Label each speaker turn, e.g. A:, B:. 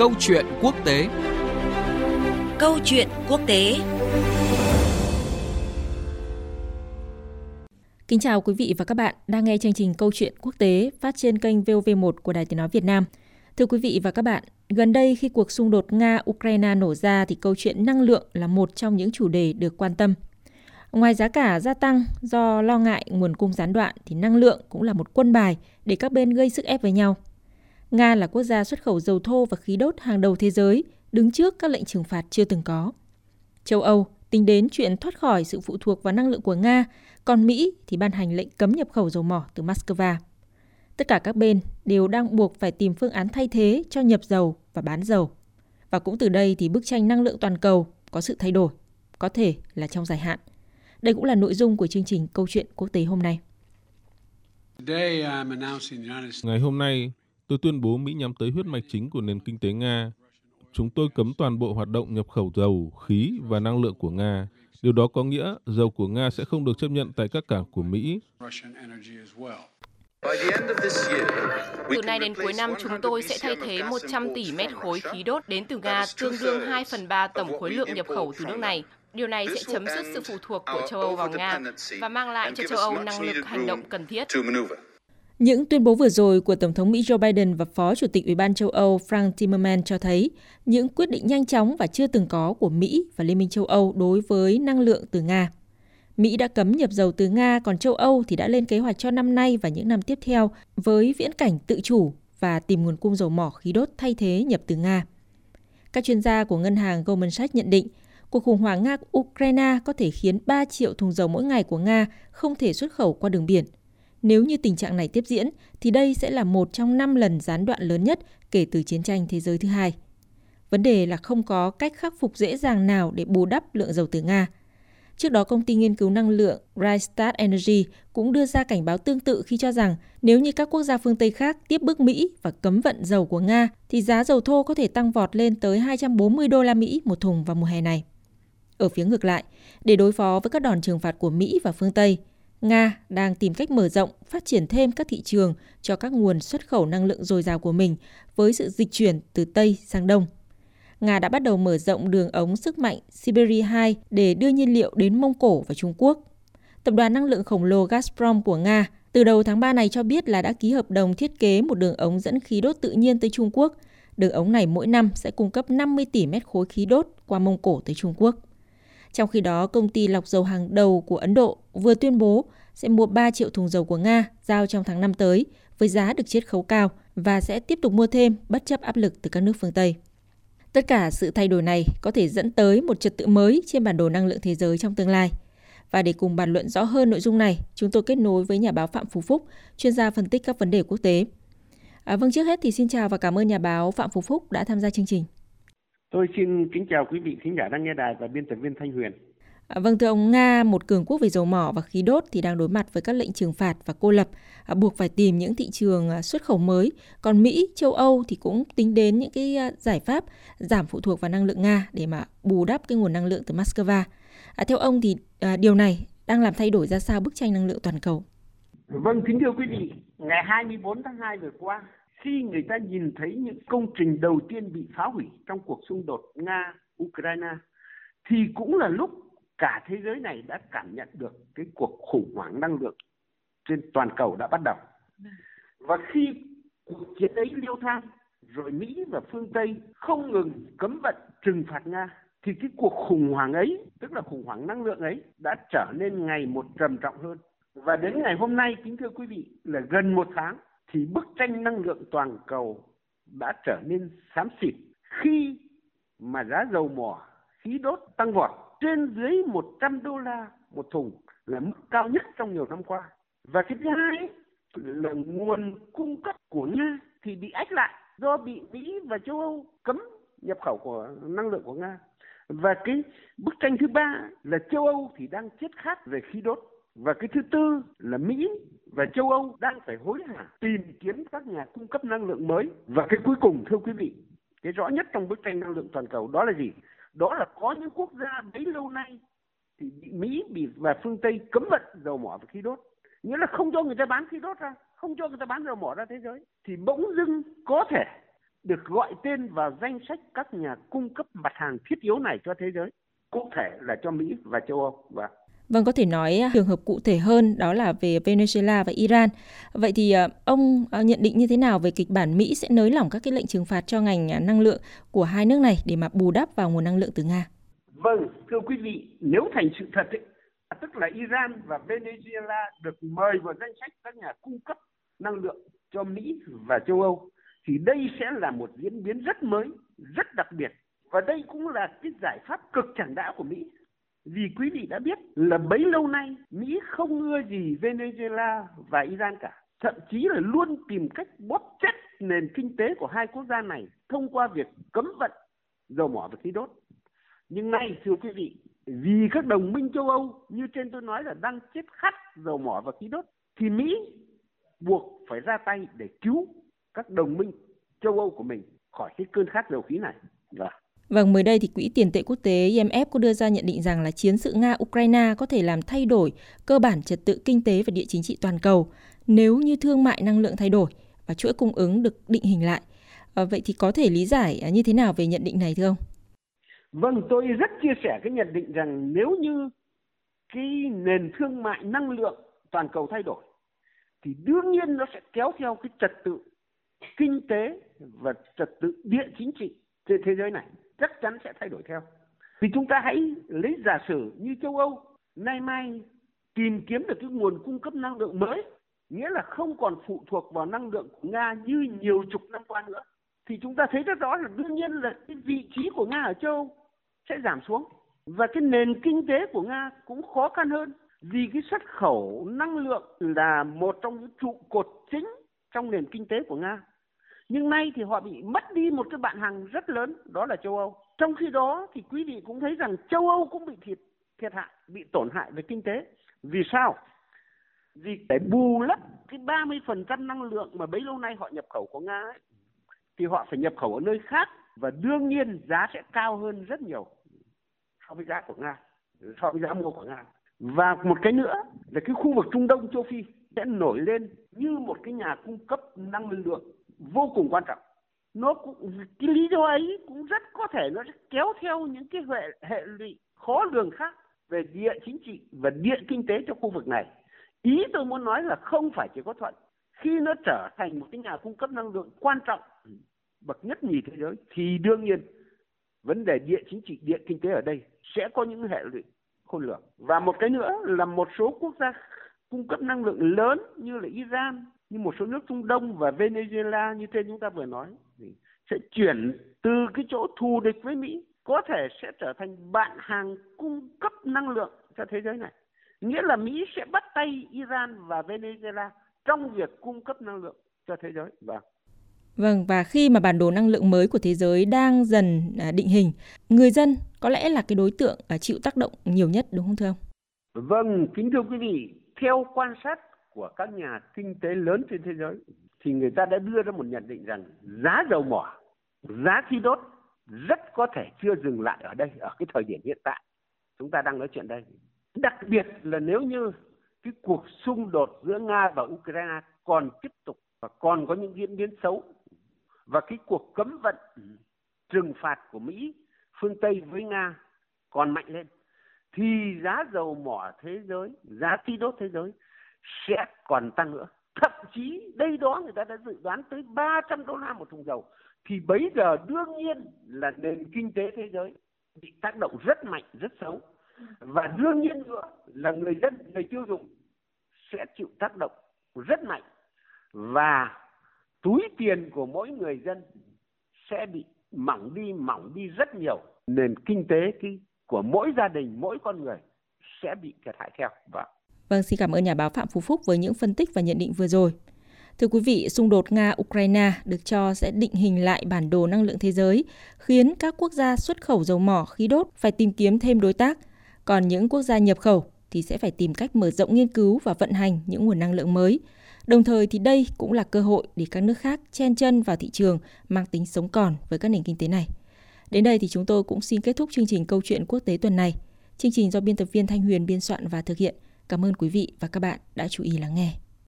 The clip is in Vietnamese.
A: Câu chuyện quốc tế
B: Câu chuyện quốc tế Kính chào quý vị và các bạn đang nghe chương trình Câu chuyện quốc tế phát trên kênh VOV1 của Đài Tiếng Nói Việt Nam. Thưa quý vị và các bạn, gần đây khi cuộc xung đột Nga-Ukraine nổ ra thì câu chuyện năng lượng là một trong những chủ đề được quan tâm. Ngoài giá cả gia tăng do lo ngại nguồn cung gián đoạn thì năng lượng cũng là một quân bài để các bên gây sức ép với nhau. Nga là quốc gia xuất khẩu dầu thô và khí đốt hàng đầu thế giới, đứng trước các lệnh trừng phạt chưa từng có. Châu Âu tính đến chuyện thoát khỏi sự phụ thuộc vào năng lượng của Nga, còn Mỹ thì ban hành lệnh cấm nhập khẩu dầu mỏ từ Moscow. Tất cả các bên đều đang buộc phải tìm phương án thay thế cho nhập dầu và bán dầu. Và cũng từ đây thì bức tranh năng lượng toàn cầu có sự thay đổi, có thể là trong dài hạn. Đây cũng là nội dung của chương trình Câu chuyện quốc tế hôm nay.
C: Ngày hôm nay, tôi tuyên bố Mỹ nhắm tới huyết mạch chính của nền kinh tế Nga. Chúng tôi cấm toàn bộ hoạt động nhập khẩu dầu, khí và năng lượng của Nga. Điều đó có nghĩa dầu của Nga sẽ không được chấp nhận tại các cảng của Mỹ.
D: Từ nay đến cuối năm, chúng tôi sẽ thay thế 100 tỷ mét khối khí đốt đến từ Nga, tương đương 2 phần 3 tổng khối lượng nhập khẩu từ nước này. Điều này sẽ chấm dứt sự phụ thuộc của châu Âu vào Nga và mang lại cho châu Âu năng lực hành động cần thiết.
B: Những tuyên bố vừa rồi của Tổng thống Mỹ Joe Biden và Phó Chủ tịch Ủy ban châu Âu Frank Timmermans cho thấy những quyết định nhanh chóng và chưa từng có của Mỹ và Liên minh châu Âu đối với năng lượng từ Nga. Mỹ đã cấm nhập dầu từ Nga, còn châu Âu thì đã lên kế hoạch cho năm nay và những năm tiếp theo với viễn cảnh tự chủ và tìm nguồn cung dầu mỏ khí đốt thay thế nhập từ Nga. Các chuyên gia của ngân hàng Goldman Sachs nhận định cuộc khủng hoảng Nga-Ukraine có thể khiến 3 triệu thùng dầu mỗi ngày của Nga không thể xuất khẩu qua đường biển. Nếu như tình trạng này tiếp diễn, thì đây sẽ là một trong năm lần gián đoạn lớn nhất kể từ chiến tranh thế giới thứ hai. Vấn đề là không có cách khắc phục dễ dàng nào để bù đắp lượng dầu từ Nga. Trước đó, công ty nghiên cứu năng lượng Rystad Energy cũng đưa ra cảnh báo tương tự khi cho rằng nếu như các quốc gia phương Tây khác tiếp bước Mỹ và cấm vận dầu của Nga, thì giá dầu thô có thể tăng vọt lên tới 240 đô la Mỹ một thùng vào mùa hè này. Ở phía ngược lại, để đối phó với các đòn trừng phạt của Mỹ và phương Tây, Nga đang tìm cách mở rộng, phát triển thêm các thị trường cho các nguồn xuất khẩu năng lượng dồi dào của mình với sự dịch chuyển từ Tây sang Đông. Nga đã bắt đầu mở rộng đường ống sức mạnh Siberia 2 để đưa nhiên liệu đến Mông Cổ và Trung Quốc. Tập đoàn năng lượng khổng lồ Gazprom của Nga từ đầu tháng 3 này cho biết là đã ký hợp đồng thiết kế một đường ống dẫn khí đốt tự nhiên tới Trung Quốc. Đường ống này mỗi năm sẽ cung cấp 50 tỷ mét khối khí đốt qua Mông Cổ tới Trung Quốc. Trong khi đó, công ty lọc dầu hàng đầu của Ấn Độ vừa tuyên bố sẽ mua 3 triệu thùng dầu của Nga giao trong tháng 5 tới với giá được chiết khấu cao và sẽ tiếp tục mua thêm bất chấp áp lực từ các nước phương Tây. Tất cả sự thay đổi này có thể dẫn tới một trật tự mới trên bản đồ năng lượng thế giới trong tương lai. Và để cùng bàn luận rõ hơn nội dung này, chúng tôi kết nối với nhà báo Phạm Phú Phúc, chuyên gia phân tích các vấn đề quốc tế. À, vâng, trước hết thì xin chào và cảm ơn nhà báo Phạm Phú Phúc đã tham gia chương trình.
E: Tôi xin kính chào quý vị khán giả đang nghe đài và biên tập viên Thanh Huyền.
B: À, vâng thưa ông Nga, một cường quốc về dầu mỏ và khí đốt thì đang đối mặt với các lệnh trừng phạt và cô lập, à, buộc phải tìm những thị trường à, xuất khẩu mới. Còn Mỹ, châu Âu thì cũng tính đến những cái à, giải pháp giảm phụ thuộc vào năng lượng Nga để mà bù đắp cái nguồn năng lượng từ Moscow. À, theo ông thì à, điều này đang làm thay đổi ra sao bức tranh năng lượng toàn cầu?
E: Vâng, kính thưa quý vị, ngày 24 tháng 2 vừa qua, khi người ta nhìn thấy những công trình đầu tiên bị phá hủy trong cuộc xung đột Nga-Ukraine, thì cũng là lúc cả thế giới này đã cảm nhận được cái cuộc khủng hoảng năng lượng trên toàn cầu đã bắt đầu. Và khi cuộc chiến ấy liêu thang, rồi Mỹ và phương Tây không ngừng cấm vận trừng phạt Nga, thì cái cuộc khủng hoảng ấy, tức là khủng hoảng năng lượng ấy, đã trở nên ngày một trầm trọng hơn. Và đến ngày hôm nay, kính thưa quý vị, là gần một tháng, thì bức tranh năng lượng toàn cầu đã trở nên xám xịt khi mà giá dầu mỏ, khí đốt tăng vọt trên dưới 100 đô la một thùng là mức cao nhất trong nhiều năm qua. Và cái thứ hai là nguồn cung cấp của Nga thì bị ách lại do bị Mỹ và châu Âu cấm nhập khẩu của năng lượng của Nga. Và cái bức tranh thứ ba là châu Âu thì đang chết khát về khí đốt. Và cái thứ tư là Mỹ và châu Âu đang phải hối hả tìm kiếm các nhà cung cấp năng lượng mới. Và cái cuối cùng thưa quý vị, cái rõ nhất trong bức tranh năng lượng toàn cầu đó là gì? đó là có những quốc gia bấy lâu nay thì bị Mỹ bị và phương Tây cấm vận dầu mỏ và khí đốt nghĩa là không cho người ta bán khí đốt ra không cho người ta bán dầu mỏ ra thế giới thì bỗng dưng có thể được gọi tên vào danh sách các nhà cung cấp mặt hàng thiết yếu này cho thế giới, cụ thể là cho Mỹ và châu Âu. Và
B: Vâng, có thể nói à, trường hợp cụ thể hơn đó là về Venezuela và Iran. Vậy thì à, ông à, nhận định như thế nào về kịch bản Mỹ sẽ nới lỏng các cái lệnh trừng phạt cho ngành năng lượng của hai nước này để mà bù đắp vào nguồn năng lượng từ Nga?
E: Vâng, thưa quý vị, nếu thành sự thật ấy, tức là Iran và Venezuela được mời vào danh sách các nhà cung cấp năng lượng cho Mỹ và châu Âu thì đây sẽ là một diễn biến rất mới, rất đặc biệt và đây cũng là cái giải pháp cực chẳng đã của Mỹ. Vì quý vị đã biết là bấy lâu nay Mỹ không ưa gì Venezuela và Iran cả, thậm chí là luôn tìm cách bóp chết nền kinh tế của hai quốc gia này thông qua việc cấm vận dầu mỏ và khí đốt. Nhưng nay thưa quý vị, vì các đồng minh châu Âu như trên tôi nói là đang chết khát dầu mỏ và khí đốt thì Mỹ buộc phải ra tay để cứu các đồng minh châu Âu của mình khỏi cái cơn khát dầu khí này.
B: Và. Vâng, mới đây thì Quỹ tiền tệ quốc tế IMF có đưa ra nhận định rằng là chiến sự Nga-Ukraine có thể làm thay đổi cơ bản trật tự kinh tế và địa chính trị toàn cầu nếu như thương mại năng lượng thay đổi và chuỗi cung ứng được định hình lại. À, vậy thì có thể lý giải à, như thế nào về nhận định này thưa ông?
E: Vâng, tôi rất chia sẻ cái nhận định rằng nếu như cái nền thương mại năng lượng toàn cầu thay đổi thì đương nhiên nó sẽ kéo theo cái trật tự kinh tế và trật tự địa chính trị trên thế giới này chắc chắn sẽ thay đổi theo. Thì chúng ta hãy lấy giả sử như châu Âu nay mai tìm kiếm được cái nguồn cung cấp năng lượng mới, nghĩa là không còn phụ thuộc vào năng lượng của Nga như nhiều chục năm qua nữa. Thì chúng ta thấy rất rõ là đương nhiên là cái vị trí của Nga ở châu Âu sẽ giảm xuống và cái nền kinh tế của Nga cũng khó khăn hơn vì cái xuất khẩu năng lượng là một trong những trụ cột chính trong nền kinh tế của Nga. Nhưng nay thì họ bị mất đi một cái bạn hàng rất lớn đó là châu Âu. Trong khi đó thì quý vị cũng thấy rằng châu Âu cũng bị thiệt thiệt hại, bị tổn hại về kinh tế. Vì sao? Vì để bù lấp cái 30% năng lượng mà bấy lâu nay họ nhập khẩu của Nga ấy, thì họ phải nhập khẩu ở nơi khác và đương nhiên giá sẽ cao hơn rất nhiều so với giá của Nga, so với giá mua của Nga. Và một cái nữa là cái khu vực Trung Đông châu Phi sẽ nổi lên như một cái nhà cung cấp năng lượng vô cùng quan trọng. Nó cũng, cái lý do ấy cũng rất có thể nó sẽ kéo theo những cái hệ hệ lụy khó lường khác về địa chính trị và địa kinh tế cho khu vực này. Ý tôi muốn nói là không phải chỉ có thuận. Khi nó trở thành một cái nhà cung cấp năng lượng quan trọng ừ, bậc nhất nhì thế giới, thì đương nhiên vấn đề địa chính trị, địa kinh tế ở đây sẽ có những hệ lụy khôn lường và một cái nữa là một số quốc gia cung cấp năng lượng lớn như là Iran như một số nước Trung Đông và Venezuela như trên chúng ta vừa nói sẽ chuyển từ cái chỗ thù địch với Mỹ có thể sẽ trở thành bạn hàng cung cấp năng lượng cho thế giới này nghĩa là Mỹ sẽ bắt tay Iran và Venezuela trong việc cung cấp năng lượng cho thế giới vâng.
B: Vâng, và khi mà bản đồ năng lượng mới của thế giới đang dần à, định hình, người dân có lẽ là cái đối tượng à, chịu tác động nhiều nhất đúng không thưa ông?
E: Vâng, kính thưa quý vị, theo quan sát của các nhà kinh tế lớn trên thế giới thì người ta đã đưa ra một nhận định rằng giá dầu mỏ, giá khí đốt rất có thể chưa dừng lại ở đây ở cái thời điểm hiện tại. Chúng ta đang nói chuyện đây. Đặc biệt là nếu như cái cuộc xung đột giữa Nga và Ukraine còn tiếp tục và còn có những diễn biến xấu và cái cuộc cấm vận trừng phạt của Mỹ phương Tây với Nga còn mạnh lên thì giá dầu mỏ thế giới, giá khí đốt thế giới sẽ còn tăng nữa. Thậm chí đây đó người ta đã dự đoán tới 300 đô la một thùng dầu. Thì bấy giờ đương nhiên là nền kinh tế thế giới bị tác động rất mạnh, rất xấu. Và đương nhiên nữa là người dân, người tiêu dùng sẽ chịu tác động rất mạnh. Và túi tiền của mỗi người dân sẽ bị mỏng đi mỏng đi rất nhiều nền kinh tế cái của mỗi gia đình mỗi con người sẽ bị thiệt hại theo
B: vâng vâng xin cảm ơn nhà báo phạm phú phúc với những phân tích và nhận định vừa rồi Thưa quý vị, xung đột Nga-Ukraine được cho sẽ định hình lại bản đồ năng lượng thế giới, khiến các quốc gia xuất khẩu dầu mỏ, khí đốt phải tìm kiếm thêm đối tác, còn những quốc gia nhập khẩu thì sẽ phải tìm cách mở rộng nghiên cứu và vận hành những nguồn năng lượng mới, Đồng thời thì đây cũng là cơ hội để các nước khác chen chân vào thị trường mang tính sống còn với các nền kinh tế này. Đến đây thì chúng tôi cũng xin kết thúc chương trình câu chuyện quốc tế tuần này. Chương trình do biên tập viên Thanh Huyền biên soạn và thực hiện. Cảm ơn quý vị và các bạn đã chú ý lắng nghe.